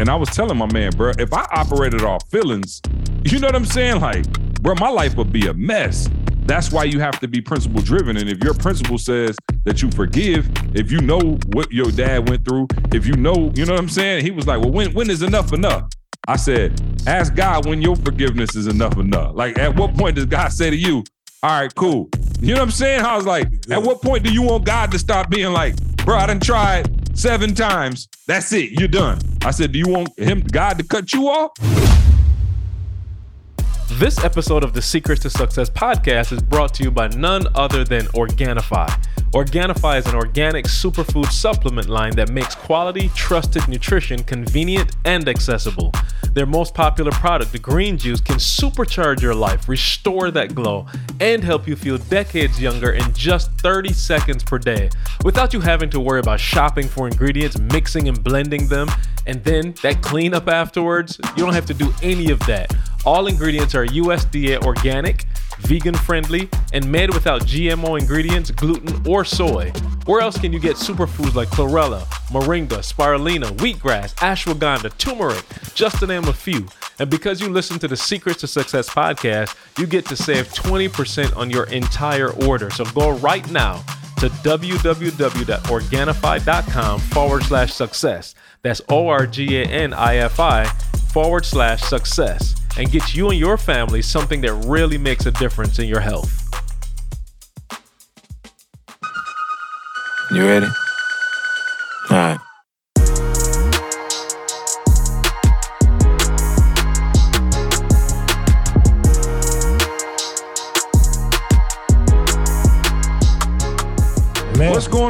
And I was telling my man, bro, if I operated off feelings, you know what I'm saying? Like, bro, my life would be a mess. That's why you have to be principle driven. And if your principle says that you forgive, if you know what your dad went through, if you know, you know what I'm saying? He was like, well, when when is enough enough? I said, ask God when your forgiveness is enough enough. Like, at what point does God say to you, all right, cool. You know what I'm saying? I was like, at what point do you want God to stop being like, bro, I done tried seven times. That's it. You're done. I said, do you want him, God, to cut you off? This episode of the Secrets to Success podcast is brought to you by none other than Organifi. Organifi is an organic superfood supplement line that makes quality, trusted nutrition convenient and accessible. Their most popular product, the green juice, can supercharge your life, restore that glow, and help you feel decades younger in just 30 seconds per day without you having to worry about shopping for ingredients, mixing and blending them, and then that cleanup afterwards. You don't have to do any of that. All ingredients are USDA organic, vegan friendly, and made without GMO ingredients, gluten, or soy. Where else can you get superfoods like chlorella, moringa, spirulina, wheatgrass, ashwagandha, turmeric, just to name a few? And because you listen to the Secrets to Success podcast, you get to save 20% on your entire order. So go right now to www.organifi.com forward slash success. That's O R G A N I F I forward slash success and get you and your family something that really makes a difference in your health. You ready?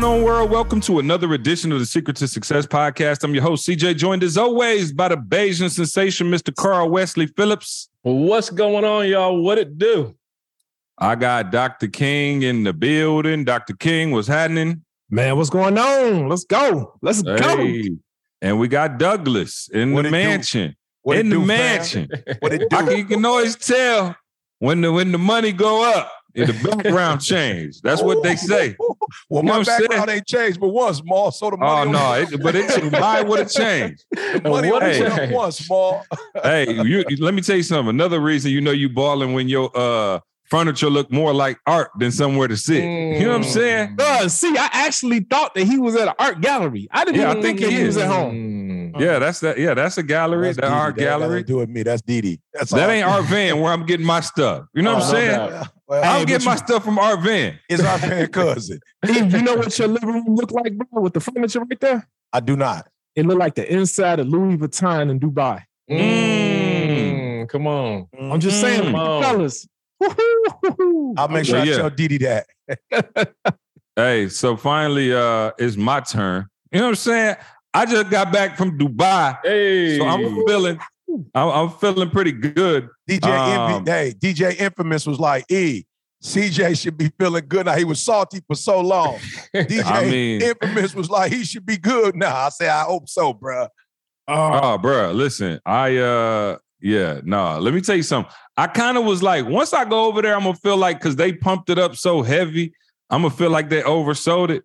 Going on, world? Welcome to another edition of the Secret to Success podcast. I'm your host, CJ, joined as always by the Bayesian sensation, Mr. Carl Wesley Phillips. What's going on, y'all? What it do? I got Dr. King in the building. Dr. King, what's happening? Man, what's going on? Let's go. Let's hey. go. And we got Douglas in what the mansion. in the do, mansion. what it do? I can, you can always tell when the when the money go up in the background change. That's what they say. Well, you my background ain't changed, but once small. So the money. Oh no, it, but it why would it change? the money what hey, once small. hey, you, let me tell you something. Another reason you know you balling when your uh furniture look more like art than somewhere to sit. Mm. You know what I'm saying? Uh, see, I actually thought that he was at an art gallery. I didn't yeah, even I think he, he was at home. Yeah, that's that. Yeah, that's a gallery. That's the art gallery. do with me. That's Didi. That's that ain't Art Van where I'm getting my stuff. You know what I'm oh, saying? Well, I'm getting my stuff from Art Van. It's Art Van cousin. you know what your living room look like, bro, with the furniture right there? I do not. It look like the inside of Louis Vuitton in Dubai. Mm. Come on. I'm just saying, mm. fellas. I'll make sure yeah. I tell Didi that. hey, so finally uh it's my turn. You know what I'm saying? I just got back from Dubai. Hey. So I'm feeling I'm, I'm feeling pretty good. DJ um, hey, DJ Infamous was like, E, CJ should be feeling good now. He was salty for so long. DJ I mean, Infamous was like, he should be good now. I say, I hope so, bro. Oh, oh bro, listen, I uh yeah, no, nah, let me tell you something. I kind of was like, once I go over there, I'm gonna feel like because they pumped it up so heavy, I'm gonna feel like they oversold it.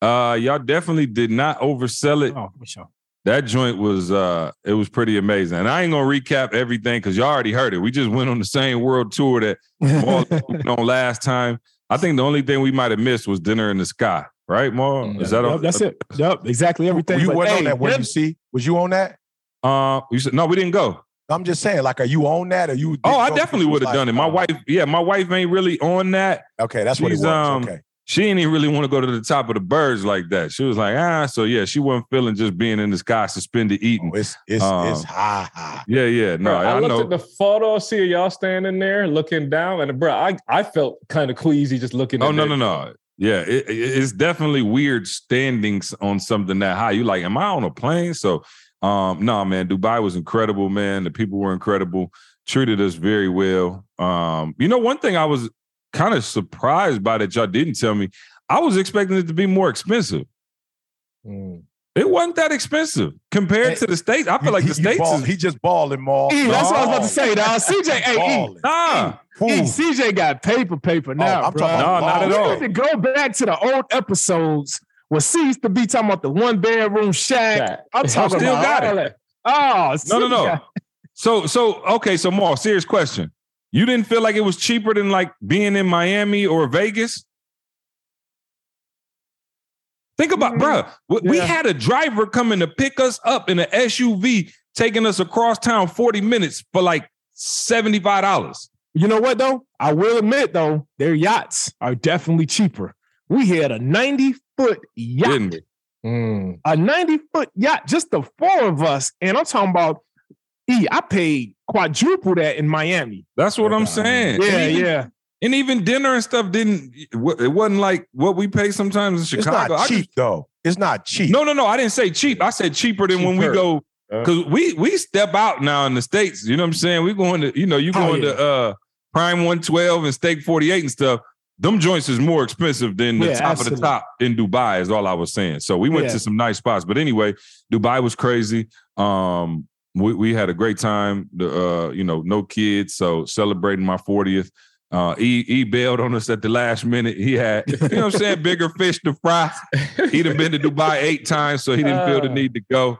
Uh, y'all definitely did not oversell it. Oh, for sure that joint was uh it was pretty amazing. And I ain't gonna recap everything because y'all already heard it. We just went on the same world tour that on last time. I think the only thing we might have missed was dinner in the sky, right, Mar? Mm, Is that yep, that's it? Yep, exactly everything. You went hey, on that Where you see? Was you on that? Uh, you said no, we didn't go. I'm just saying, like, are you on that? Or you? Oh, I definitely would have like, done it. My oh. wife, yeah, my wife ain't really on that. Okay, that's She's, what it was. Um, okay she didn't even really want to go to the top of the Burj like that. She was like, ah, so yeah, she wasn't feeling just being in the sky suspended eating. Oh, it's it's um, it's high, high. Yeah, yeah. No, bro, I, I, looked know. at the photo, see y'all standing there looking down, and bro, I I felt kind of queasy just looking. Oh no, no, no. Yeah, it, it's definitely weird standing on something that high. You like, am I on a plane? So, um, no, man, Dubai was incredible, man. The people were incredible, treated us very well. Um, you know, one thing I was kind of surprised by that y'all didn't tell me. I was expecting it to be more expensive. Mm. It wasn't that expensive compared hey, to the states. I feel like the states ball, is, he just balling more. E, that's what I was about to say. Now CJ, hey, e, nah. E, CJ got paper, paper now, oh, I'm bro. Talking no, not at all. We need to go back to the old episodes where C used to be talking about the one bedroom shack. I'm talking still about got it. Oh, no, no, no. So, so okay. So, more serious question. You didn't feel like it was cheaper than like being in Miami or Vegas? Think about, mm, bro. We yeah. had a driver coming to pick us up in an SUV, taking us across town 40 minutes for like $75. You know what though? I will admit though, their yachts are definitely cheaper. We had a 90 foot yacht. Mm. A 90 foot yacht, just the four of us. And I'm talking about E, I paid quadruple that in Miami. That's what I'm saying. Yeah, and even, yeah. And even dinner and stuff didn't. It wasn't like what we pay sometimes in Chicago. It's not cheap just, though. It's not cheap. No, no, no. I didn't say cheap. I said cheaper than cheaper. when we go because we we step out now in the states. You know what I'm saying? We going to you know you going oh, yeah. to uh Prime 112 and Steak 48 and stuff. Them joints is more expensive than the yeah, top absolutely. of the top in Dubai. Is all I was saying. So we went yeah. to some nice spots. But anyway, Dubai was crazy. Um, we, we had a great time. Uh, you know, no kids, so celebrating my 40th. Uh, he he bailed on us at the last minute. He had, you know what I'm saying, bigger fish to fry. He'd have been to Dubai eight times, so he didn't feel the uh. need to go.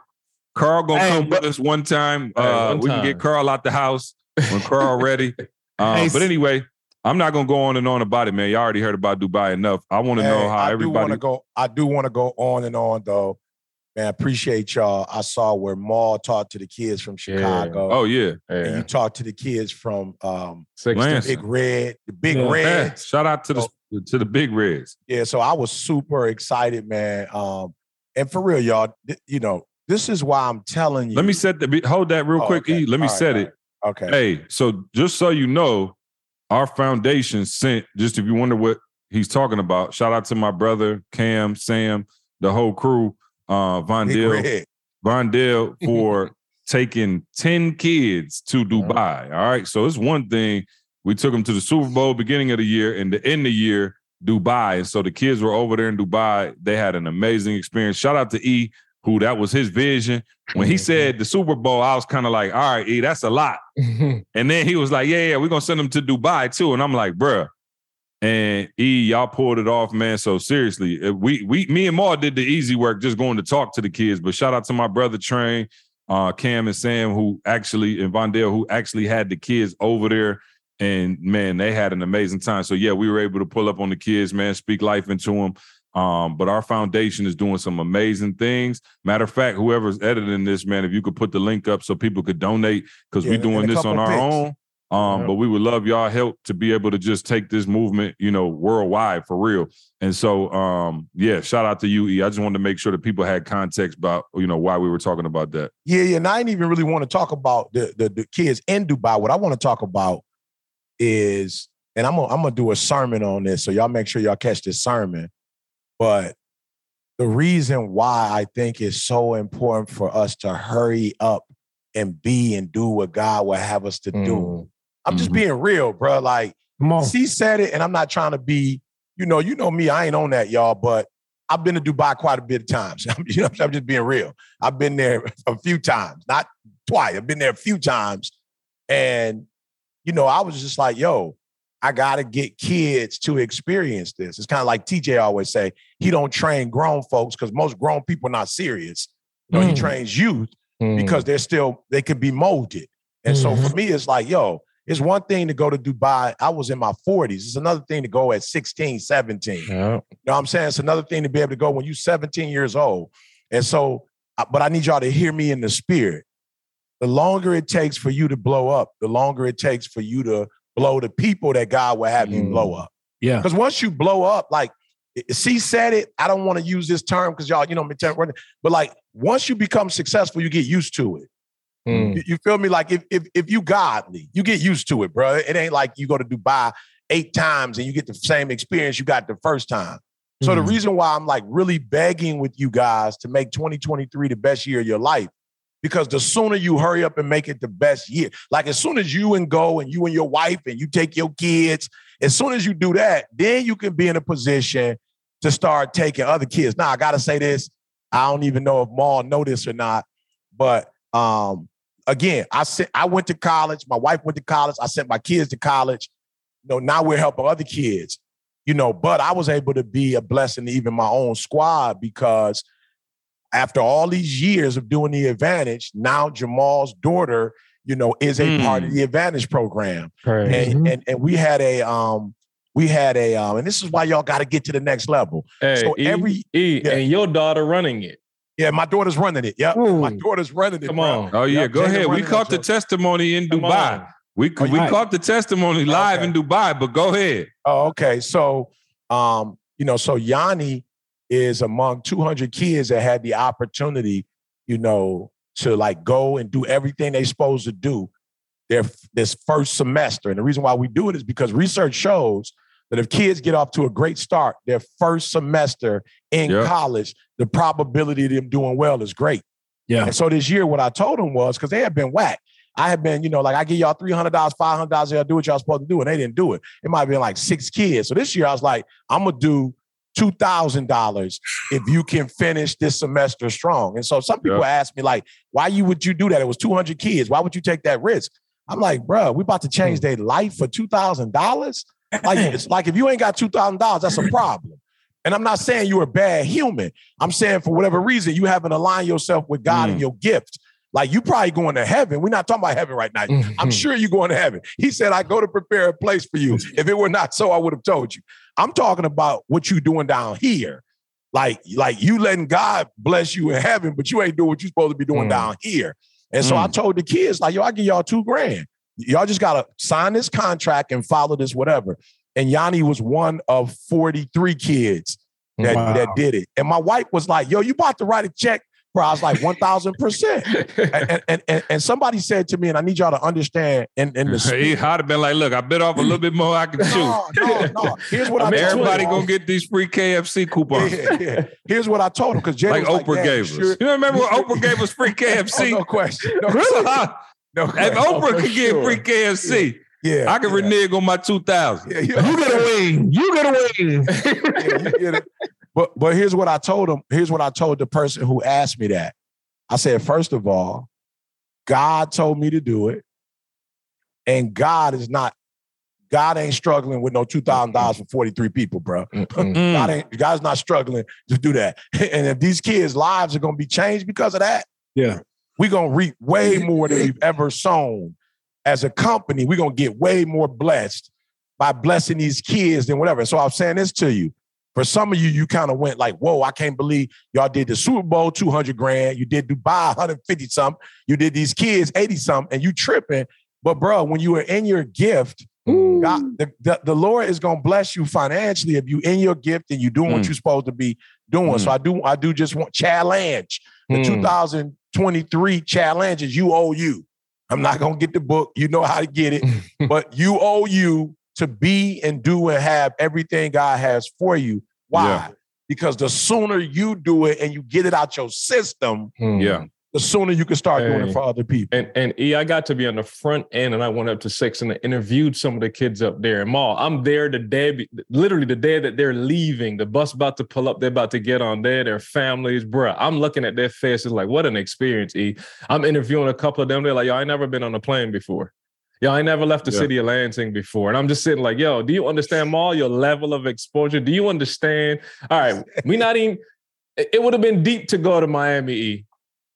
Carl gonna hey, come but, with us one time. Uh, hey, one we time. can get Carl out the house when Carl ready. Um, hey, but anyway, I'm not gonna go on and on about it, man. Y'all already heard about Dubai enough. I want to know how I everybody. Do wanna go, I do want to go on and on though Man, I appreciate y'all. I saw where Maul talked to the kids from Chicago. Yeah. Oh yeah. yeah. And you talked to the kids from um the Big Red, the Big yeah. Reds. Shout out to the to the Big Reds. Yeah, so I was super excited, man. Um, and for real, y'all, th- you know, this is why I'm telling you. Let me set the hold that real oh, quick. Okay. E. Let me set it. Okay. Hey, so just so you know, our foundation sent, just if you wonder what he's talking about, shout out to my brother, Cam, Sam, the whole crew uh, Vondell, Vondell for taking 10 kids to Dubai. All right. So it's one thing. We took them to the Super Bowl beginning of the year and the end of the year, Dubai. And so the kids were over there in Dubai. They had an amazing experience. Shout out to E, who that was his vision. When he mm-hmm. said the Super Bowl, I was kind of like, all right, E, that's a lot. and then he was like, yeah, yeah, we're going to send them to Dubai too. And I'm like, bruh, and E, y'all pulled it off, man. So seriously, we we me and Maul did the easy work, just going to talk to the kids. But shout out to my brother Train, uh, Cam and Sam, who actually and Vondell, who actually had the kids over there. And man, they had an amazing time. So yeah, we were able to pull up on the kids, man, speak life into them. Um, but our foundation is doing some amazing things. Matter of fact, whoever's editing this, man, if you could put the link up so people could donate, because yeah, we're doing this on our own. Um, but we would love y'all help to be able to just take this movement, you know, worldwide for real. And so, um, yeah, shout out to UE. I just wanted to make sure that people had context about, you know, why we were talking about that. Yeah, yeah. And I didn't even really want to talk about the the, the kids in Dubai. What I want to talk about is, and I'm gonna I'm gonna do a sermon on this, so y'all make sure y'all catch this sermon. But the reason why I think it's so important for us to hurry up and be and do what God will have us to do I'm just mm-hmm. being real, bro. Like, she said it, and I'm not trying to be, you know, you know me, I ain't on that, y'all, but I've been to Dubai quite a bit of times. you know, I'm just being real. I've been there a few times, not twice. I've been there a few times. And, you know, I was just like, yo, I gotta get kids to experience this. It's kind of like TJ always say, he don't train grown folks because most grown people are not serious. You know, mm. he trains youth mm. because they're still, they could be molded. And mm-hmm. so for mm-hmm. me, it's like, yo, it's one thing to go to Dubai. I was in my 40s. It's another thing to go at 16, 17. Yeah. You know what I'm saying? It's another thing to be able to go when you're 17 years old. And so, but I need y'all to hear me in the spirit. The longer it takes for you to blow up, the longer it takes for you to blow the people that God will have mm. you blow up. Yeah. Because once you blow up, like C said it, I don't want to use this term because y'all, you know, me. but like once you become successful, you get used to it. Mm. You, you, feel me? Like if, if if you godly, you get used to it, bro. It ain't like you go to Dubai eight times and you get the same experience you got the first time. So mm-hmm. the reason why I'm like really begging with you guys to make 2023 the best year of your life, because the sooner you hurry up and make it the best year, like as soon as you and go and you and your wife and you take your kids, as soon as you do that, then you can be in a position to start taking other kids. Now I gotta say this, I don't even know if Maul know this or not, but um, again, I sent, I went to college. My wife went to college. I sent my kids to college. You know, now we're helping other kids. You know, but I was able to be a blessing to even my own squad because after all these years of doing the advantage, now Jamal's daughter, you know, is a mm. part of the advantage program. And, mm-hmm. and and we had a um we had a um, and this is why y'all got to get to the next level. Hey, so e, every e, yeah. and your daughter running it. Yeah, my daughter's running it. Yeah, my daughter's running it. Come on. Bro. Oh yeah, yep, go ahead. We caught the testimony in Come Dubai. On. We oh, we right. caught the testimony live okay. in Dubai, but go ahead. Oh, okay. So, um, you know, so Yanni is among 200 kids that had the opportunity, you know, to like go and do everything they're supposed to do their this first semester. And the reason why we do it is because research shows that if kids get off to a great start their first semester in yep. college, the probability of them doing well is great. Yeah. And so this year, what I told them was because they had been whacked. I had been, you know, like I give y'all three hundred dollars, five hundred dollars, y'all do what y'all supposed to do, and they didn't do it. It might have been like six kids. So this year, I was like, I'm gonna do two thousand dollars if you can finish this semester strong. And so some people yep. ask me like, why you would you do that? It was two hundred kids. Why would you take that risk? I'm like, bro, we about to change hmm. their life for two thousand dollars. Like it's like if you ain't got two thousand dollars, that's a problem. And I'm not saying you're a bad human. I'm saying for whatever reason you haven't aligned yourself with God mm. and your gift. Like you probably going to heaven. We're not talking about heaven right now. Mm-hmm. I'm sure you're going to heaven. He said, I go to prepare a place for you. If it were not so, I would have told you. I'm talking about what you doing down here. Like, like you letting God bless you in heaven, but you ain't doing what you're supposed to be doing mm. down here. And so mm. I told the kids, like, yo, I give y'all two grand. Y'all just gotta sign this contract and follow this, whatever. And Yanni was one of 43 kids that, wow. that did it. And my wife was like, yo, you about to write a check bro. I was like, 1000%. and, and, and, and somebody said to me, and I need y'all to understand And, in the He would have been like, look, I bit off a little bit more I can chew. No, no, no. Here's what I, I mean, everybody gonna get these free KFC coupons. Yeah, yeah. Here's what I told him because like Oprah like, gave sure. us. You remember when Oprah gave us free KFC? oh, no question. No really? No. If Oprah oh, could sure. get free KFC. Yeah. Yeah, I can yeah. renege on my two thousand. Yeah, you, you get a wing. You get a wing. yeah, you get it. But but here's what I told him. Here's what I told the person who asked me that. I said, first of all, God told me to do it. And God is not, God ain't struggling with no $2,000 for 43 people, bro. God ain't, God's not struggling to do that. And if these kids' lives are going to be changed because of that, yeah, we're going to reap way more than we've ever sown. As a company, we're going to get way more blessed by blessing these kids than whatever. So I'm saying this to you. For some of you, you kind of went like, whoa, I can't believe y'all did the Super Bowl 200 grand. You did Dubai 150 something. You did these kids 80 something and you tripping. But bro, when you are in your gift, God, the, the, the, Lord is gonna bless you financially if you in your gift and you doing mm. what you're supposed to be doing. Mm. So I do, I do just want challenge. The mm. 2023 challenge is you owe you. I'm not gonna get the book. You know how to get it, but you owe you to be and do and have everything God has for you. Why? Yeah. Because the sooner you do it and you get it out your system, hmm. yeah, the sooner you can start and, doing it for other people. And and E, I got to be on the front end and I went up to six and I interviewed some of the kids up there. And Ma, I'm there the day, literally the day that they're leaving. The bus about to pull up, they're about to get on there, their families, bruh. I'm looking at their faces like, what an experience, E. I'm interviewing a couple of them. They're like, yo, I never been on a plane before. Yo, I never left the yeah. city of Lansing before. And I'm just sitting like, yo, do you understand all your level of exposure? Do you understand? All right, we not even, it would have been deep to go to Miami E.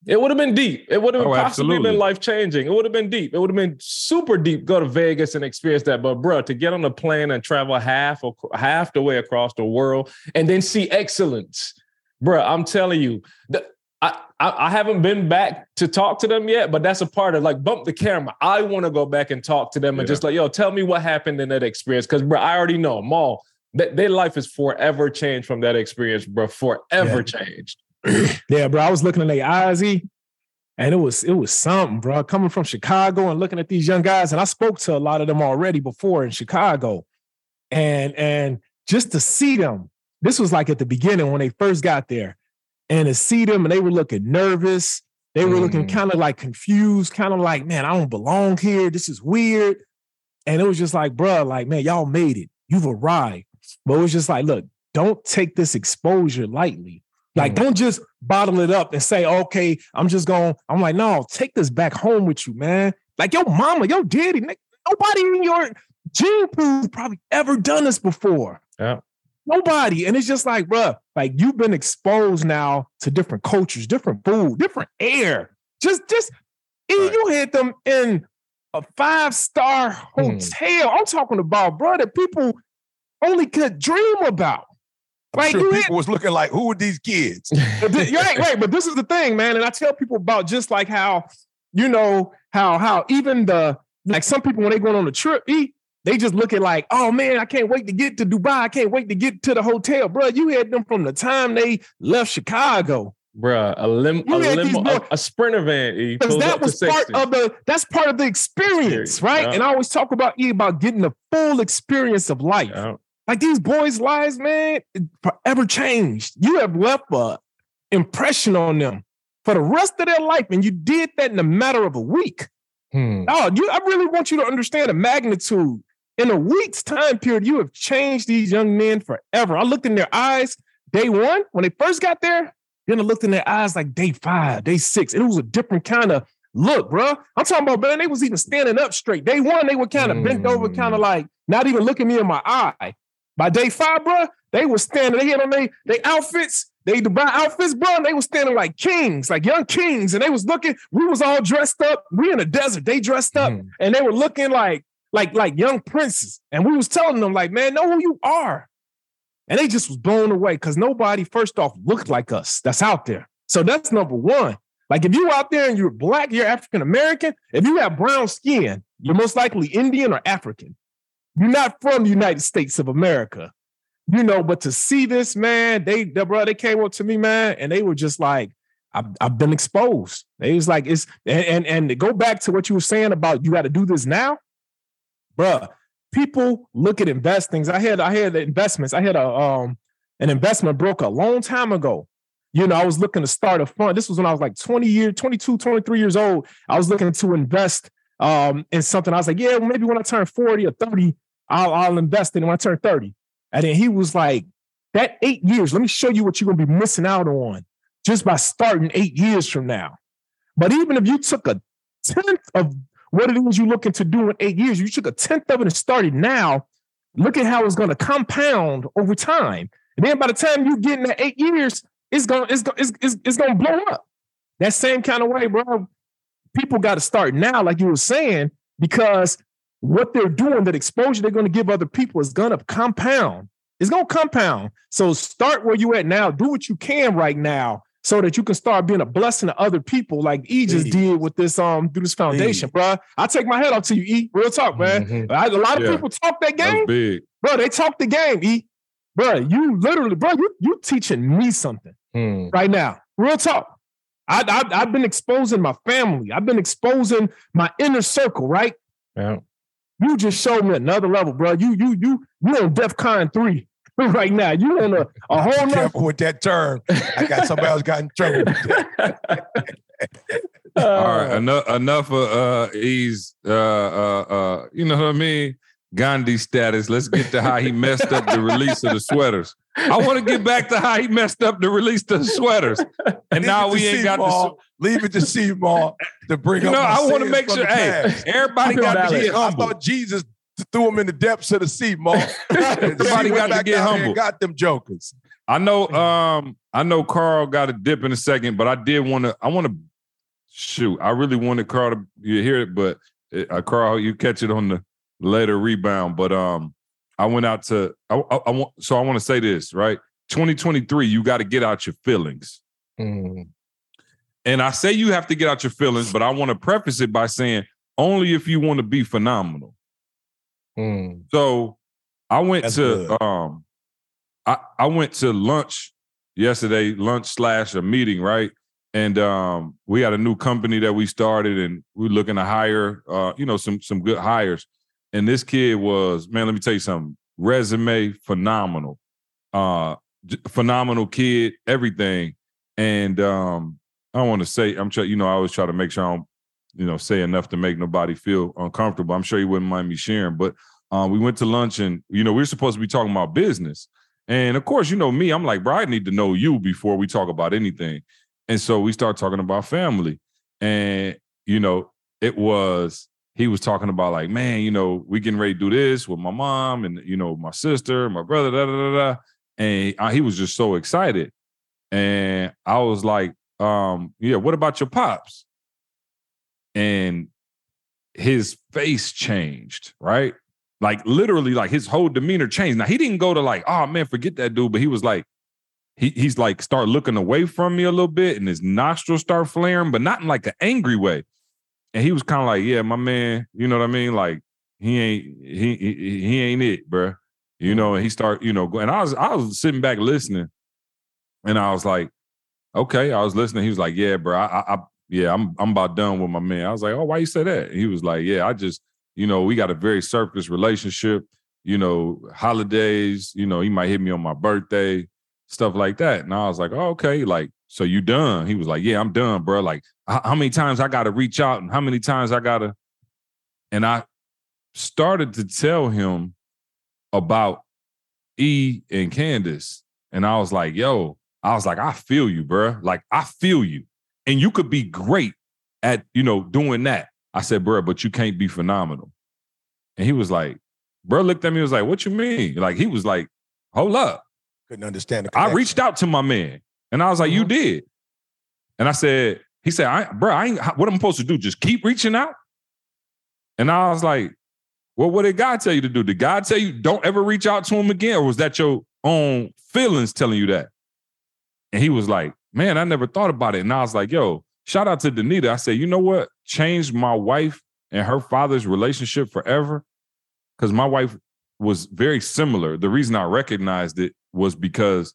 It would have been deep. It would have oh, possibly absolutely. been life changing. It would have been deep. It would have been super deep. Go to Vegas and experience that. But bro, to get on a plane and travel half or half the way across the world and then see excellence, bro, I'm telling you, the, I, I, haven't been back to talk to them yet, but that's a part of like bump the camera. I want to go back and talk to them and just like, yo, tell me what happened in that experience. Cause bro, I already know Maul, that their life is forever changed from that experience, bro. Forever yeah. changed. yeah, bro. I was looking in their eyes, and it was it was something, bro. Coming from Chicago and looking at these young guys, and I spoke to a lot of them already before in Chicago, and and just to see them, this was like at the beginning when they first got there and to see them and they were looking nervous. They were mm. looking kind of like confused, kind of like, man, I don't belong here. This is weird. And it was just like, bro, like, man, y'all made it. You've arrived. But it was just like, look, don't take this exposure lightly. Like, mm. don't just bottle it up and say, okay, I'm just going. I'm like, no, take this back home with you, man. Like your mama, your daddy, nobody in your gene pool probably ever done this before. Yeah. Nobody. And it's just like, bruh, like you've been exposed now to different cultures, different food, different air. Just, just right. you had them in a five-star hmm. hotel. I'm talking about, bro, that people only could dream about. I'm like sure people had, was looking like, who are these kids? you ain't right, but this is the thing, man. And I tell people about just like how, you know, how how even the like some people when they going on a trip, eat, they just look at like, oh man, I can't wait to get to Dubai. I can't wait to get to the hotel, bro. You had them from the time they left Chicago. Bruh, a, lim- a limo, a, a, sprinter van. Because that was part of the that's part of the experience, experience right? Yeah. And I always talk about E about getting the full experience of life. Yeah. Like these boys' lives, man, forever changed. You have left a impression on them for the rest of their life, and you did that in a matter of a week. Hmm. Oh, you, I really want you to understand the magnitude. In a week's time period, you have changed these young men forever. I looked in their eyes day one when they first got there. Then I looked in their eyes like day five, day six. And it was a different kind of look, bro. I'm talking about, man, they was even standing up straight. Day one, they were kind of mm. bent over, kind of hmm. like not even looking me in my eye. By day five, bro, they were standing, they had on their they outfits, they Dubai outfits, bro, and they were standing like kings, like young kings. And they was looking, we was all dressed up. We in the desert, they dressed up, mm. and they were looking like like like young princes. And we was telling them, like, man, know who you are. And they just was blown away because nobody, first off, looked like us that's out there. So that's number one. Like if you out there and you're black, you're African American, if you have brown skin, you're most likely Indian or African. You're not from the United States of America. You know, but to see this, man, they, the bro, they came up to me, man, and they were just like, I've, I've been exposed. They was like, it's and, and and to go back to what you were saying about you got to do this now, bruh. People look at investings. I had I had the investments. I had a um an investment broker a long time ago. You know, I was looking to start a fund. This was when I was like 20 years, 22, 23 years old. I was looking to invest um in something. I was like, yeah, well, maybe when I turn 40 or 30, I'll, I'll invest in it when I turn 30. And then he was like, that eight years, let me show you what you're gonna be missing out on just by starting eight years from now. But even if you took a tenth of what it is you're looking to do in eight years, you took a tenth of it and started now, look at how it's gonna compound over time. And then by the time you get in that eight years, it's gonna it's gonna it's, it's, it's gonna blow up. That same kind of way, bro. People got to start now, like you were saying, because what they're doing, that exposure they're going to give other people is going to compound. It's going to compound. So start where you at now. Do what you can right now so that you can start being a blessing to other people like E just did with this um through this foundation, bro. I take my head off to you, E. Real talk, man. Mm-hmm. I, a lot of yeah. people talk that game. Bro, they talk the game, E. Bro, you literally, bro, you you teaching me something mm. right now. Real talk. I, I, I've been exposing my family. I've been exposing my inner circle, right? Yeah. You just showed me another level, bro. You you you you on DEF CON three right now. You on a, a whole nother- careful with that term. I got somebody else got in trouble. All right, enough enough of uh ease uh uh uh you know what I mean? Gandhi status. Let's get to how he messed up the release of the sweaters. I want to get back to how he messed up to release the sweaters. And now we ain't got to leave it to see more to bring you know, I want to make sure, hey, everybody got to get humble. I thought Jesus threw him in the depths of the sea, Mark. everybody got to get humble. Got them jokers. I know um I know Carl got a dip in a second, but I did want to I want to shoot. I really wanted Carl to you hear it, but uh, Carl, you catch it on the later rebound. But um, I went out to I, I, I want so I want to say this right. 2023, you got to get out your feelings. Mm. And I say you have to get out your feelings, but I want to preface it by saying only if you want to be phenomenal. Mm. So I went That's to good. um I, I went to lunch yesterday, lunch slash a meeting, right? And um we got a new company that we started and we're looking to hire uh, you know, some some good hires. And this kid was, man, let me tell you something. Resume phenomenal. Uh phenomenal kid, everything. And um, I don't want to say, I'm trying, you know, I always try to make sure I don't, you know, say enough to make nobody feel uncomfortable. I'm sure you wouldn't mind me sharing. But um, we went to lunch and, you know, we are supposed to be talking about business. And of course, you know me, I'm like, bro, I need to know you before we talk about anything. And so we start talking about family. And, you know, it was he was talking about like, man, you know, we getting ready to do this with my mom and you know my sister, my brother, da da da da. and he was just so excited. And I was like, um, yeah, what about your pops? And his face changed, right? Like literally, like his whole demeanor changed. Now he didn't go to like, oh man, forget that dude, but he was like, he he's like start looking away from me a little bit, and his nostrils start flaring, but not in like an angry way. And he was kind of like, yeah, my man, you know what I mean? Like he ain't he he, he ain't it, bro. You know, and he mm-hmm. start, you know, and I was I was sitting back listening, and I was like, okay, I was listening. He was like, yeah, bro, I, I yeah, I'm I'm about done with my man. I was like, oh, why you say that? And he was like, yeah, I just, you know, we got a very surface relationship. You know, holidays. You know, he might hit me on my birthday, stuff like that. And I was like, oh, okay, like, so you done? He was like, yeah, I'm done, bro. Like, how many times I got to reach out and how many times I got to, and I started to tell him about E and Candace. And I was like, yo, I was like, I feel you, bro. Like, I feel you. And you could be great at, you know, doing that. I said, bro, but you can't be phenomenal. And he was like, bro looked at me, was like, what you mean? Like, he was like, hold up. Couldn't understand I reached out to my man and I was like, mm-hmm. you did. And I said, he said, I, bro, I ain't, what am I supposed to do? Just keep reaching out? And I was like, well, what did God tell you to do? Did God tell you don't ever reach out to him again? Or was that your own feelings telling you that? And he was like, man, I never thought about it. And I was like, yo, shout out to Danita. I said, you know what? Changed my wife and her father's relationship forever. Because my wife was very similar. The reason I recognized it was because,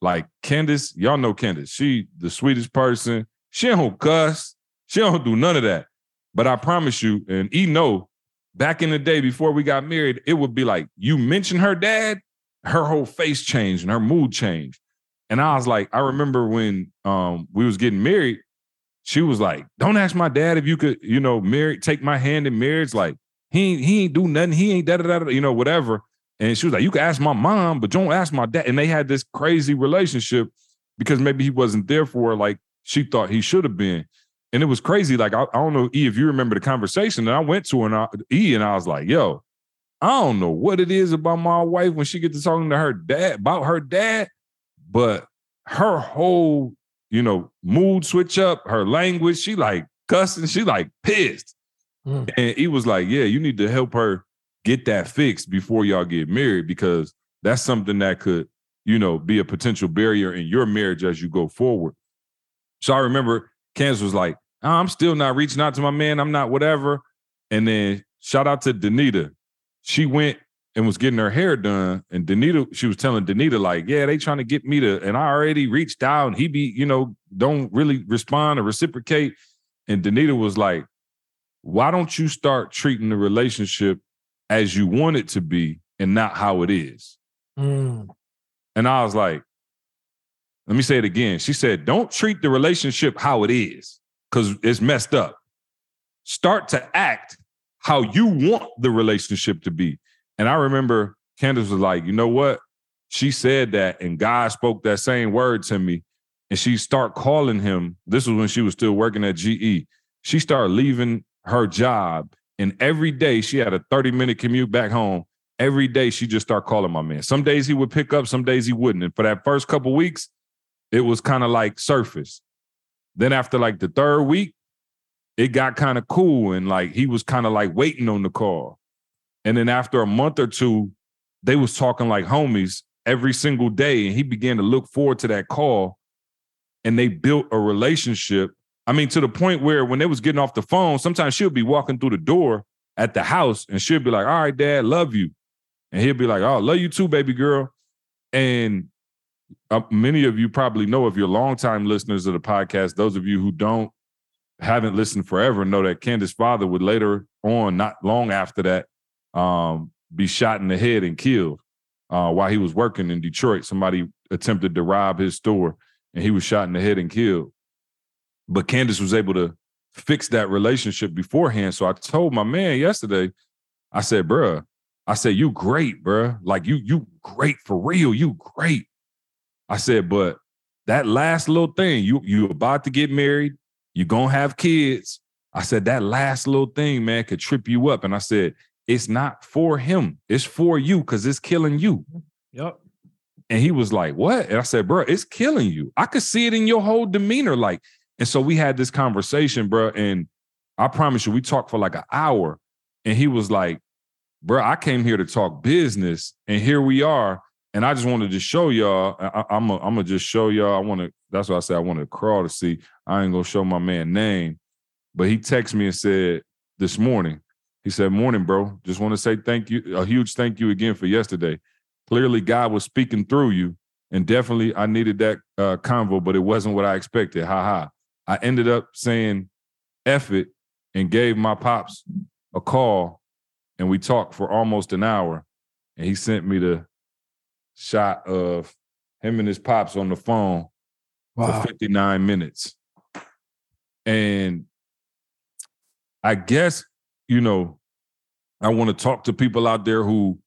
like Candace, y'all know Candace. She the sweetest person. She don't cuss. She don't do none of that. But I promise you, and E know back in the day before we got married, it would be like you mention her dad, her whole face changed and her mood changed. And I was like, I remember when um, we was getting married, she was like, "Don't ask my dad if you could, you know, marry, take my hand in marriage. Like he ain't, he ain't do nothing. He ain't da da da, you know, whatever." And she was like, "You can ask my mom, but don't ask my dad." And they had this crazy relationship because maybe he wasn't there for her like she thought he should have been and it was crazy. Like I, I, don't know, E, if you remember the conversation that I went to and I, E, and I was like, "Yo, I don't know what it is about my wife when she gets to talking to her dad about her dad, but her whole, you know, mood switch up, her language, she like cussing, she like pissed." Mm. And he was like, "Yeah, you need to help her get that fixed before y'all get married because that's something that could, you know, be a potential barrier in your marriage as you go forward." So I remember Candace was like, I'm still not reaching out to my man. I'm not whatever. And then shout out to Danita. She went and was getting her hair done. And Danita, she was telling Danita, like, yeah, they trying to get me to, and I already reached out and he be, you know, don't really respond or reciprocate. And Danita was like, why don't you start treating the relationship as you want it to be and not how it is? Mm. And I was like, let me say it again. She said, don't treat the relationship how it is because it's messed up. Start to act how you want the relationship to be. And I remember Candace was like, you know what? She said that, and God spoke that same word to me. And she start calling him. This was when she was still working at GE. She started leaving her job. And every day she had a 30 minute commute back home. Every day she just started calling my man. Some days he would pick up, some days he wouldn't. And for that first couple weeks, it was kind of like surface. Then after like the third week, it got kind of cool and like he was kind of like waiting on the call. And then after a month or two, they was talking like homies every single day and he began to look forward to that call and they built a relationship. I mean to the point where when they was getting off the phone, sometimes she'll be walking through the door at the house and she'll be like, "All right, dad, love you." And he'll be like, "Oh, love you too, baby girl." And uh, many of you probably know if you're longtime listeners of the podcast. Those of you who don't, haven't listened forever, know that Candace's father would later on, not long after that, um, be shot in the head and killed uh, while he was working in Detroit. Somebody attempted to rob his store, and he was shot in the head and killed. But Candace was able to fix that relationship beforehand. So I told my man yesterday, I said, bruh, I said, you great, bruh. Like you, you great for real. You great. I said, but that last little thing, you you about to get married, you gonna have kids. I said that last little thing, man, could trip you up. And I said, it's not for him, it's for you because it's killing you. Yep. And he was like, What? And I said, Bro, it's killing you. I could see it in your whole demeanor. Like, and so we had this conversation, bro. And I promise you, we talked for like an hour. And he was like, Bro, I came here to talk business. And here we are. And I just wanted to show y'all. I, am gonna just show y'all. I want to. That's why I said I want to Carl to see. I ain't gonna show my man name, but he texted me and said this morning. He said, "Morning, bro. Just want to say thank you. A huge thank you again for yesterday. Clearly, God was speaking through you, and definitely I needed that uh, convo, but it wasn't what I expected. Ha ha. I ended up saying F it and gave my pops a call, and we talked for almost an hour, and he sent me the shot of him and his pops on the phone wow. for 59 minutes. And I guess, you know, I want to talk to people out there who,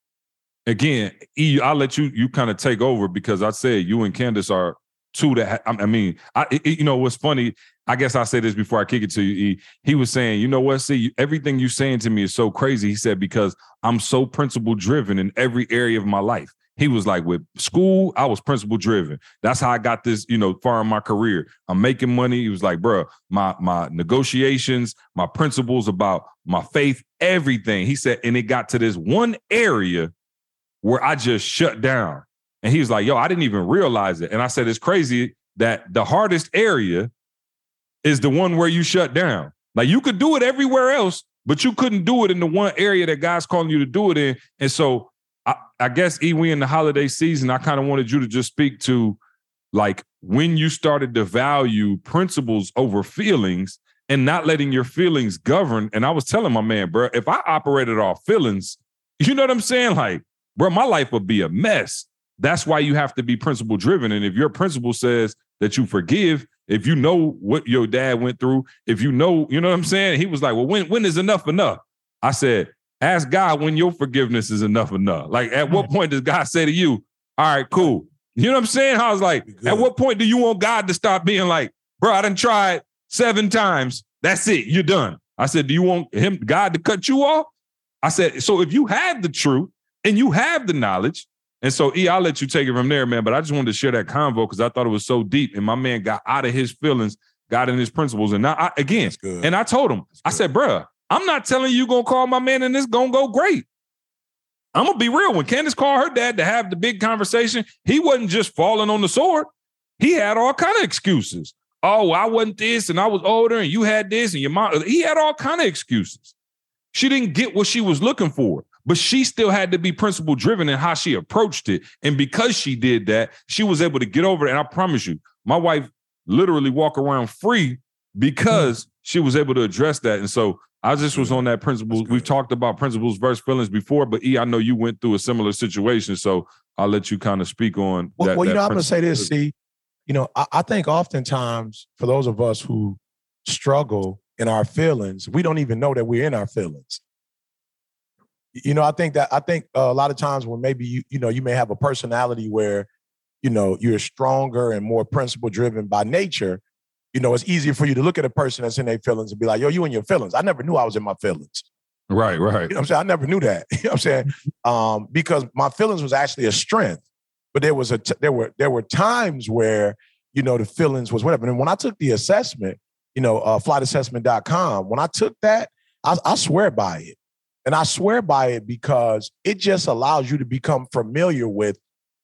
again, E, I'll let you you kind of take over because I said you and Candace are two that ha- I mean, I it, you know what's funny. I guess I say this before I kick it to you. He was saying, you know what? See, everything you're saying to me is so crazy. He said because I'm so principle driven in every area of my life. He was like, with school, I was principle driven. That's how I got this, you know, far in my career. I'm making money. He was like, bro, my my negotiations, my principles about my faith, everything. He said, and it got to this one area where I just shut down. And he was like, yo, I didn't even realize it. And I said, it's crazy that the hardest area is the one where you shut down. Like you could do it everywhere else, but you couldn't do it in the one area that God's calling you to do it in. And so I, I guess Ewe in the holiday season, I kind of wanted you to just speak to like when you started to value principles over feelings and not letting your feelings govern. And I was telling my man, bro, if I operated off feelings, you know what I'm saying? Like, bro, my life would be a mess. That's why you have to be principle driven. And if your principle says that you forgive, if you know what your dad went through, if you know, you know what I'm saying? He was like, well, when when is enough enough? I said, Ask God when your forgiveness is enough enough. Like, at what point does God say to you, all right, cool. You know what I'm saying? I was like, at what point do you want God to stop being like, bro, I done tried seven times. That's it. You're done. I said, do you want him, God, to cut you off? I said, so if you have the truth and you have the knowledge, and so E, I'll let you take it from there, man. But I just wanted to share that convo because I thought it was so deep. And my man got out of his feelings, got in his principles. And now I, again, and I told him, I said, bruh, I'm not telling you gonna call my man and it's gonna go great. I'm gonna be real. When Candace called her dad to have the big conversation, he wasn't just falling on the sword. He had all kind of excuses. Oh, I wasn't this, and I was older, and you had this, and your mom. He had all kind of excuses. She didn't get what she was looking for, but she still had to be principle driven in how she approached it. And because she did that, she was able to get over it. And I promise you, my wife literally walk around free because she was able to address that. And so I just was on that principle. We've talked about principles versus feelings before, but E, I know you went through a similar situation, so I'll let you kind of speak on. Well, that, well you know, I'm going to say this. See, you know, I, I think oftentimes for those of us who struggle in our feelings, we don't even know that we're in our feelings. You know, I think that I think uh, a lot of times when maybe you you know you may have a personality where you know you're stronger and more principle driven by nature you know, it's easier for you to look at a person that's in their feelings and be like, yo, you in your feelings. I never knew I was in my feelings. Right, right. You know I'm saying? I never knew that. You know what I'm saying? Um, because my feelings was actually a strength. But there was a t- there were there were times where, you know, the feelings was whatever. And when I took the assessment, you know, uh, flightassessment.com, when I took that, I, I swear by it. And I swear by it because it just allows you to become familiar with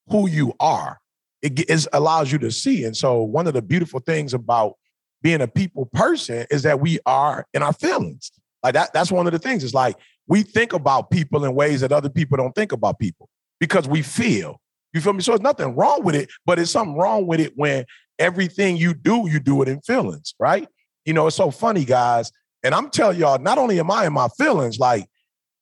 who you are. It, it allows you to see. And so, one of the beautiful things about being a people person is that we are in our feelings. Like that, that's one of the things. It's like we think about people in ways that other people don't think about people because we feel. You feel me? So there's nothing wrong with it, but it's something wrong with it when everything you do, you do it in feelings, right? You know, it's so funny, guys. And I'm telling y'all, not only am I in my feelings, like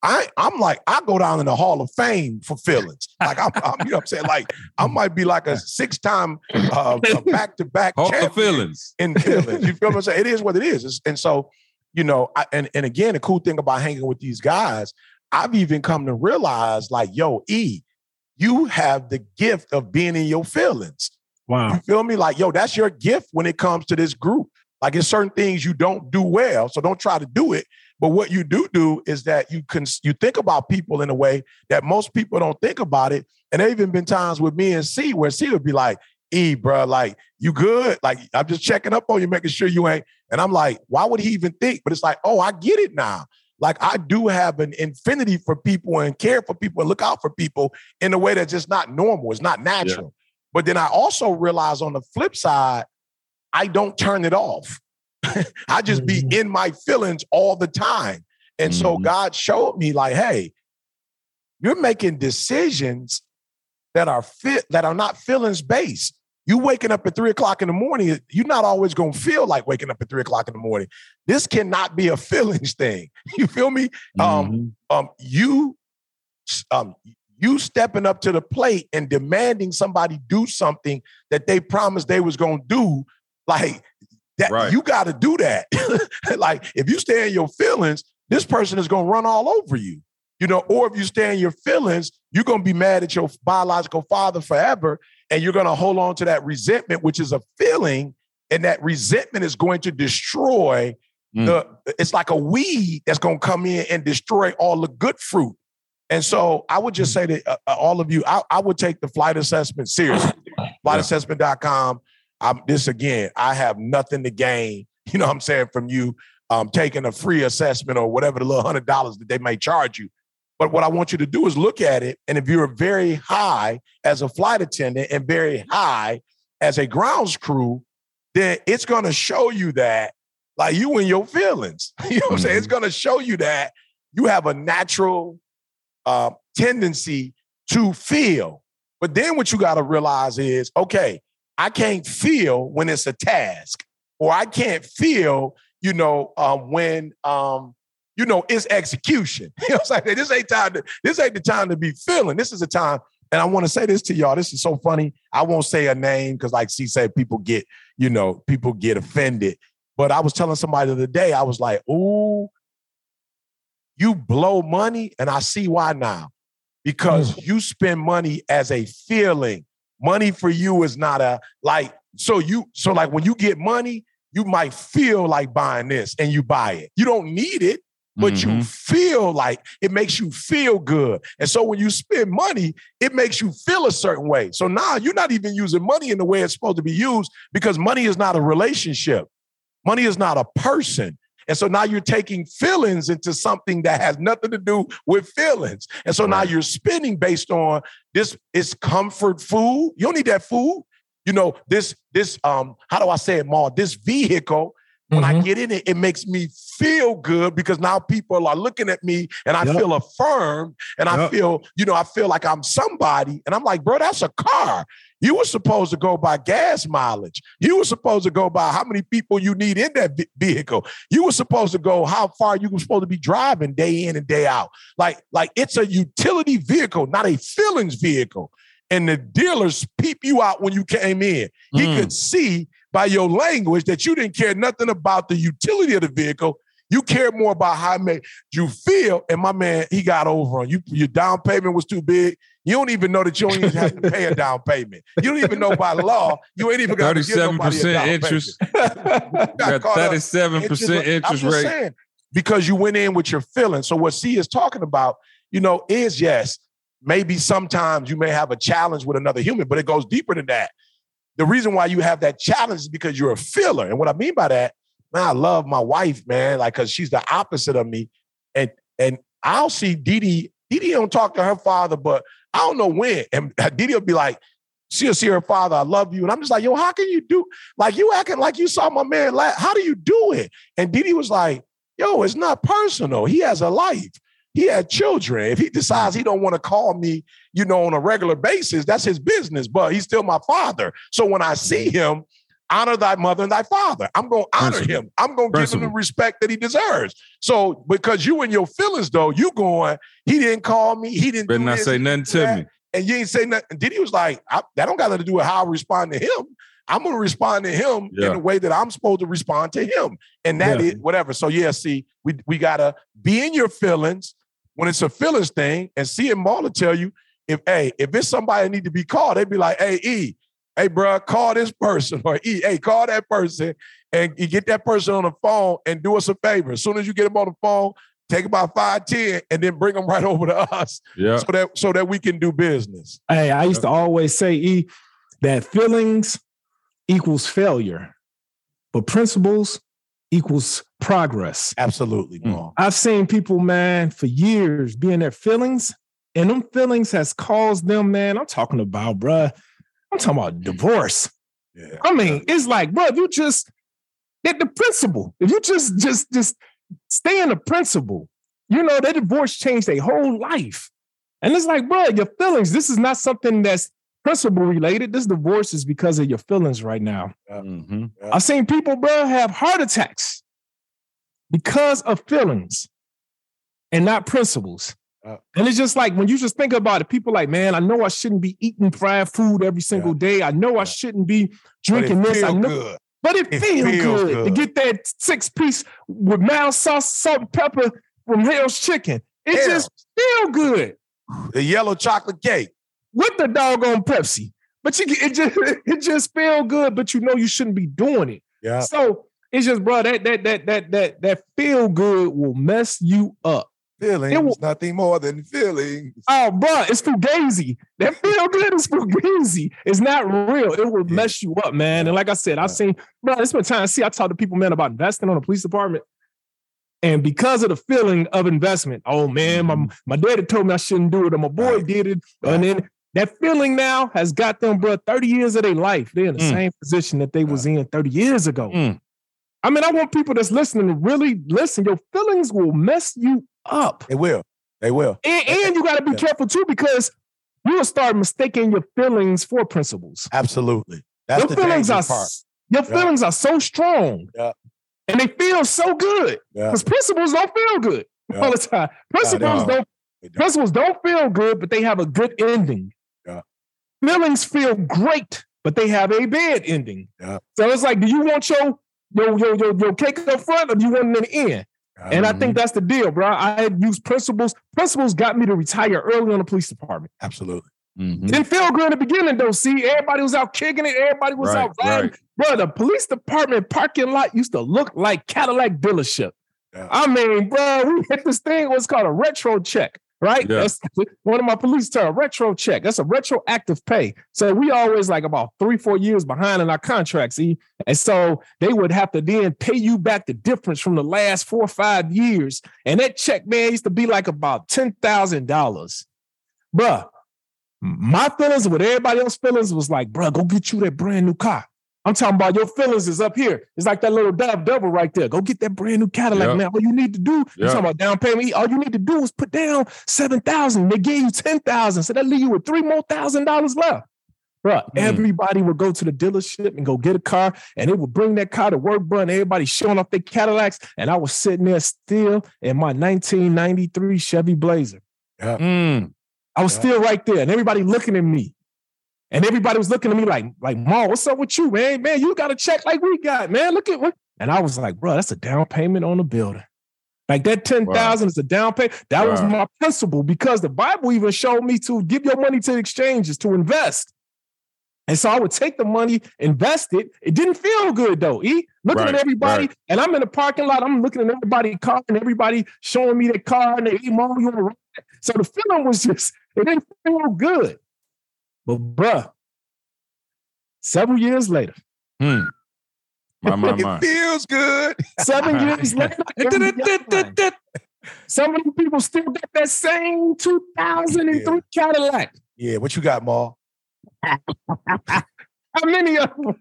I, I'm like, I go down in the Hall of Fame for feelings. Like I'm, I'm you know what I'm saying? Like I might be like a six-time uh, back-to-back Hall of feelings. In feelings. You feel what I'm saying? It is what it is. It's, and so, you know, I, and, and again, the cool thing about hanging with these guys, I've even come to realize, like, yo, E, you have the gift of being in your feelings. Wow. You feel me? Like, yo, that's your gift when it comes to this group. Like it's certain things you don't do well, so don't try to do it. But what you do do is that you can you think about people in a way that most people don't think about it. And there even been times with me and C where C would be like, "E, bro, like you good? Like I'm just checking up on you, making sure you ain't." And I'm like, "Why would he even think?" But it's like, "Oh, I get it now." Like I do have an infinity for people and care for people and look out for people in a way that's just not normal. It's not natural. Yeah. But then I also realize on the flip side, I don't turn it off. I just be mm-hmm. in my feelings all the time. And mm-hmm. so God showed me like, hey, you're making decisions that are fit that are not feelings based. You waking up at three o'clock in the morning, you're not always gonna feel like waking up at three o'clock in the morning. This cannot be a feelings thing. You feel me? Um, mm-hmm. Um, um, you, um, you stepping up to the plate and demanding somebody do something that they promised they was gonna do, like that right. you got to do that. like if you stay in your feelings, this person is gonna run all over you. You know, or if you stay in your feelings, you're gonna be mad at your biological father forever, and you're gonna hold on to that resentment, which is a feeling, and that resentment is going to destroy mm. the. It's like a weed that's gonna come in and destroy all the good fruit. And so I would just say to uh, uh, all of you, I, I, would take the flight assessment seriously. Flightassessment.com. I'm this again, I have nothing to gain, you know what I'm saying, from you um, taking a free assessment or whatever the little hundred dollars that they may charge you. But what I want you to do is look at it. And if you're very high as a flight attendant and very high as a grounds crew, then it's going to show you that, like you and your feelings. you know what I'm saying? It's mm-hmm. going to show you that you have a natural uh, tendency to feel. But then what you got to realize is okay, I can't feel when it's a task, or I can't feel, you know, um, when um, you know it's execution. You know, what I'm saying this ain't time to this ain't the time to be feeling. This is a time, and I want to say this to y'all. This is so funny. I won't say a name because, like she said, people get, you know, people get offended. But I was telling somebody the other day, I was like, "Ooh, you blow money," and I see why now, because mm. you spend money as a feeling Money for you is not a like, so you, so like when you get money, you might feel like buying this and you buy it. You don't need it, but mm-hmm. you feel like it makes you feel good. And so when you spend money, it makes you feel a certain way. So now you're not even using money in the way it's supposed to be used because money is not a relationship. Money is not a person. And so now you're taking feelings into something that has nothing to do with feelings. And so now you're spending based on this is comfort food. You don't need that food. You know, this, this, um, how do I say it, Ma? This vehicle when mm-hmm. I get in it, it makes me feel good because now people are looking at me and I yep. feel affirmed and yep. I feel, you know, I feel like I'm somebody. And I'm like, bro, that's a car. You were supposed to go by gas mileage. You were supposed to go by how many people you need in that vehicle. You were supposed to go how far you were supposed to be driving day in and day out. Like, like it's a utility vehicle, not a feelings vehicle. And the dealers peep you out when you came in. He mm. could see by your language that you didn't care nothing about the utility of the vehicle. You cared more about how made you feel. And my man, he got over on you. Your down payment was too big. You don't even know that you don't even have to pay a down payment. You don't even know by law. You ain't even got thirty-seven percent interest. Thirty-seven percent interest rate. Saying, because you went in with your feelings. So what C is talking about, you know, is yes, maybe sometimes you may have a challenge with another human, but it goes deeper than that the reason why you have that challenge is because you're a filler. And what I mean by that, man, I love my wife, man, like because she's the opposite of me. And and I'll see. Dee Dee don't talk to her father, but I don't know when. And will be like, she'll see her father, I love you. And I'm just like, yo, how can you do like you acting like you saw my man? Last? How do you do it? And Dee was like, yo, it's not personal. He has a life he had children. If he decides he don't want to call me, you know, on a regular basis, that's his business. But he's still my father. So when I see him, honor thy mother and thy father. I'm going to honor him. I'm going to give him the respect that he deserves. So because you and your feelings, though, you going, he didn't call me. He didn't. Better not say nothing to me. And you ain't say nothing. DeDe was like, that don't got nothing to do with how I respond to him. I'm gonna respond to him yeah. in the way that I'm supposed to respond to him. And that yeah. is whatever. So yeah, see, we we gotta be in your feelings, when it's a feelings thing, and see and Marla tell you, if hey, if it's somebody need to be called, they'd be like, hey, E, hey, bro, call this person, or E, hey, call that person and you get that person on the phone and do us a favor. As soon as you get them on the phone, take about five, ten, and then bring them right over to us. Yeah. So that so that we can do business. Hey, I used to always say, E, that feelings equals failure, but principles equals progress. Absolutely, Mm. Paul. I've seen people, man, for years be in their feelings, and them feelings has caused them, man. I'm talking about, bruh. I'm talking about divorce. Yeah. I mean, it's like, bro, you just get the principle, if you just just just stay in the principle, you know, that divorce changed their whole life. And it's like, bro, your feelings, this is not something that's principle related. This divorce is because of your feelings right now. Mm-hmm. I've seen people, bro, have heart attacks because of feelings and not principles. Yeah. And it's just like when you just think about it, people like, man, I know I shouldn't be eating fried food every single day. I know I shouldn't be But it drinking this. I know, good. but it, It feels feels good, to get that six piece with mild sauce, salt, and pepper from Hell's Chicken. It Yeah. just feel good The yellow chocolate cake. With the doggone Pepsi. But you, it just it just feel good. But you know you shouldn't be doing it. Yeah. So it's just, bro, that that that that that that feel good will mess you up. Feelings, It will- nothing more than feelings. Oh, bro, it's fugazi. That feel good is fugazi. It's not real. It will Yeah. mess you up, man. And like I said, I've seen, bro, it's been time see. I talk to people, man, about investing on the police department. And because of the feeling of investment, oh man, my, mm-hmm. my daddy told me I shouldn't do it, and my boy Right. did it. And then that feeling now has got them, bro, 30 years of their life. They're in the Mm. same position that they was in 30 years ago. Mm. I mean, I want people that's listening to really listen. Your feelings will mess you up. They will. They will. And, and you got to be Yeah. careful too because you will start mistaking your feelings for principles. Absolutely. That's your the feelings are part. your Yeah. feelings are so strong, Yeah. and they feel so good Yeah. because principles don't feel good Yeah. all the time. Principles don't. don't don't. principles don't feel good, but they have a good ending. Yeah. Feelings feel great, but they have a bad ending. Yeah. So it's like, do you want your your your your, your cake up front or do you want it in the end? And I Mm-hmm. think that's the deal, bro. I had used principles. Principles got me to retire early on the police department. Absolutely. Mm-hmm. Didn't feel good in the beginning, though. See, everybody was out kicking it. Everybody was Right, out riding. right. Bro, the police department parking lot used to look like Cadillac dealership. Yeah. I mean, bro, we hit this thing, what's called a retro check, right? Yeah. That's one of my police terms, retro check. That's a retroactive pay. So we always like about three, four years behind in our contracts. See? And so they would have to then pay you back the difference from the last four or five years. And that check, man, used to be like about $10,000. Bruh, my feelings with everybody else's feelings was like, bruh, go get you that brand new car. I'm talking about your feelings is up here. It's like that little dab double right there. Go get that brand new Cadillac, Yeah. man. All you need to do, you Yeah. talking about down payment. All you need to do is put down seven thousand. They gave you ten thousand, so that leave you with three more thousand dollars left. Bruh, Mm. everybody would go to the dealership and go get a car, and it would bring that car to work, bro. And everybody showing off their Cadillacs, and I was sitting there still in my 1993 Chevy Blazer. Mm. I was Yeah. still right there, and everybody looking at me. And everybody was looking at me like, like, Ma, what's up with you, man? Man, you got a check like we got, man. Look at what. And I was like, bro, that's a down payment on the building. Like that 10,000 is a down payment. That was my principle because the Bible even showed me to give your money to the exchanges to invest. And so I would take the money, invest it. It didn't feel good though. E looking Right, at everybody, right. and I'm in the parking lot. I'm looking at everybody car and everybody showing me their car and they, hey, mom, you want to ride? So the feeling was just, it didn't feel good. But bruh, several years later, Hmm. My, my, my. It feels good. seven years later, some of the people still got that same 2003 Cadillac. Yeah, what you got, Ma? How many of them?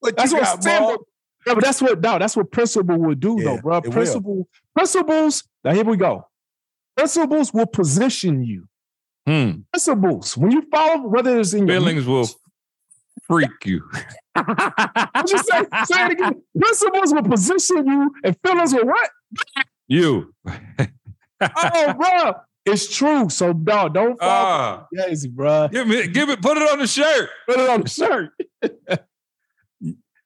What That's you what got? Yeah, but that's what no, that's what principle will do, Yeah, though, bro. will. Principle, principles. Now here we go. Principles will position you. Hmm. Principles. When you follow, whether it's in your Feelings will freak you. I'm just saying, say it again. Principles will position you, and feelings will what? You. Oh, bro, it's true. So, dog, don't fall Ah, crazy, bro. give me, give it, put it on the shirt. Put it on the shirt.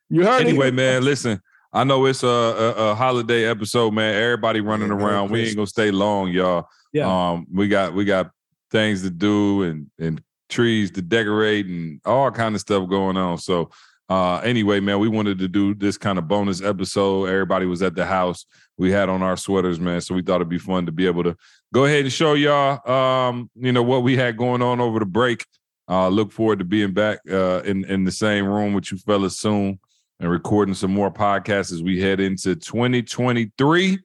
you heard Anyway, it. man, listen. I know it's a, a, a holiday episode, man. Everybody running around. We ain't gonna stay long, y'all. Yeah. Um, we got we got things to do and and trees to decorate and all kind of stuff going on. So uh, anyway, man, we wanted to do this kind of bonus episode. Everybody was at the house. We had on our sweaters, man. So we thought it'd be fun to be able to go ahead and show y'all, um, you know, what we had going on over the break. Uh, look forward to being back uh, in in the same room with you fellas soon and recording some more podcasts as we head into 2023.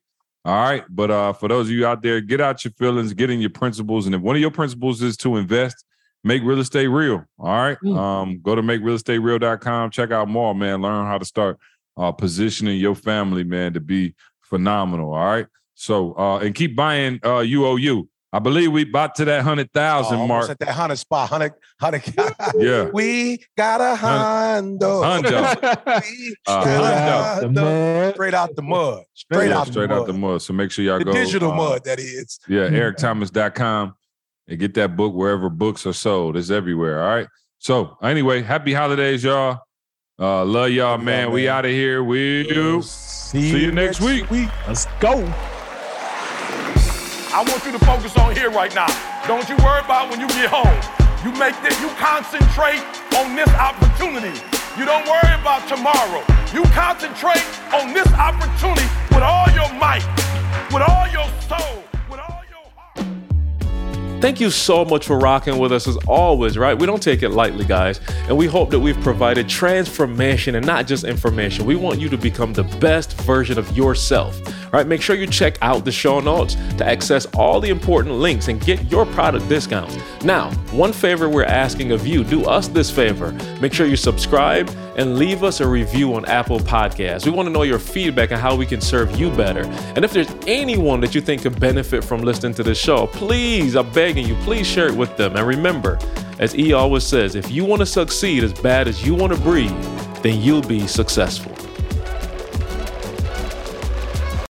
All right, but uh, for those of you out there, get out your feelings, get in your principles, and if one of your principles is to invest, make real estate real. All right. Mm. Um, go to makerealestatereal.com. Check out more, man. Learn how to start uh, positioning your family, man, to be phenomenal. All right. So uh, and keep buying uh UOU. I believe we bought to that hundred thousand oh, mark. At that hundred spot, hundred, hundred. yeah, we got a Hondo. Hondo. uh, Hondo. Straight out the mud. Straight yeah, out straight the out the mud. So make sure y'all the go. Digital uh, mud, that is. Yeah, ericthomas.com and get that book wherever books are sold. It's everywhere. All right. So anyway, happy holidays, y'all. Uh, love y'all, man. man. We out of here. We'll see, see you next week. week. Let's go. I want you to focus on here right now. Don't you worry about when you get home. You make this, you concentrate on this opportunity. You don't worry about tomorrow. You concentrate on this opportunity with all your might, with all your soul. Thank you so much for rocking with us as always, right? We don't take it lightly, guys. And we hope that we've provided transformation and not just information. We want you to become the best version of yourself. Right, make sure you check out the show notes to access all the important links and get your product discounts. Now, one favor we're asking of you do us this favor. Make sure you subscribe and leave us a review on Apple Podcasts. We want to know your feedback and how we can serve you better. And if there's anyone that you think could benefit from listening to this show, please, I'm begging you, please share it with them. And remember, as E always says, if you want to succeed as bad as you want to breathe, then you'll be successful.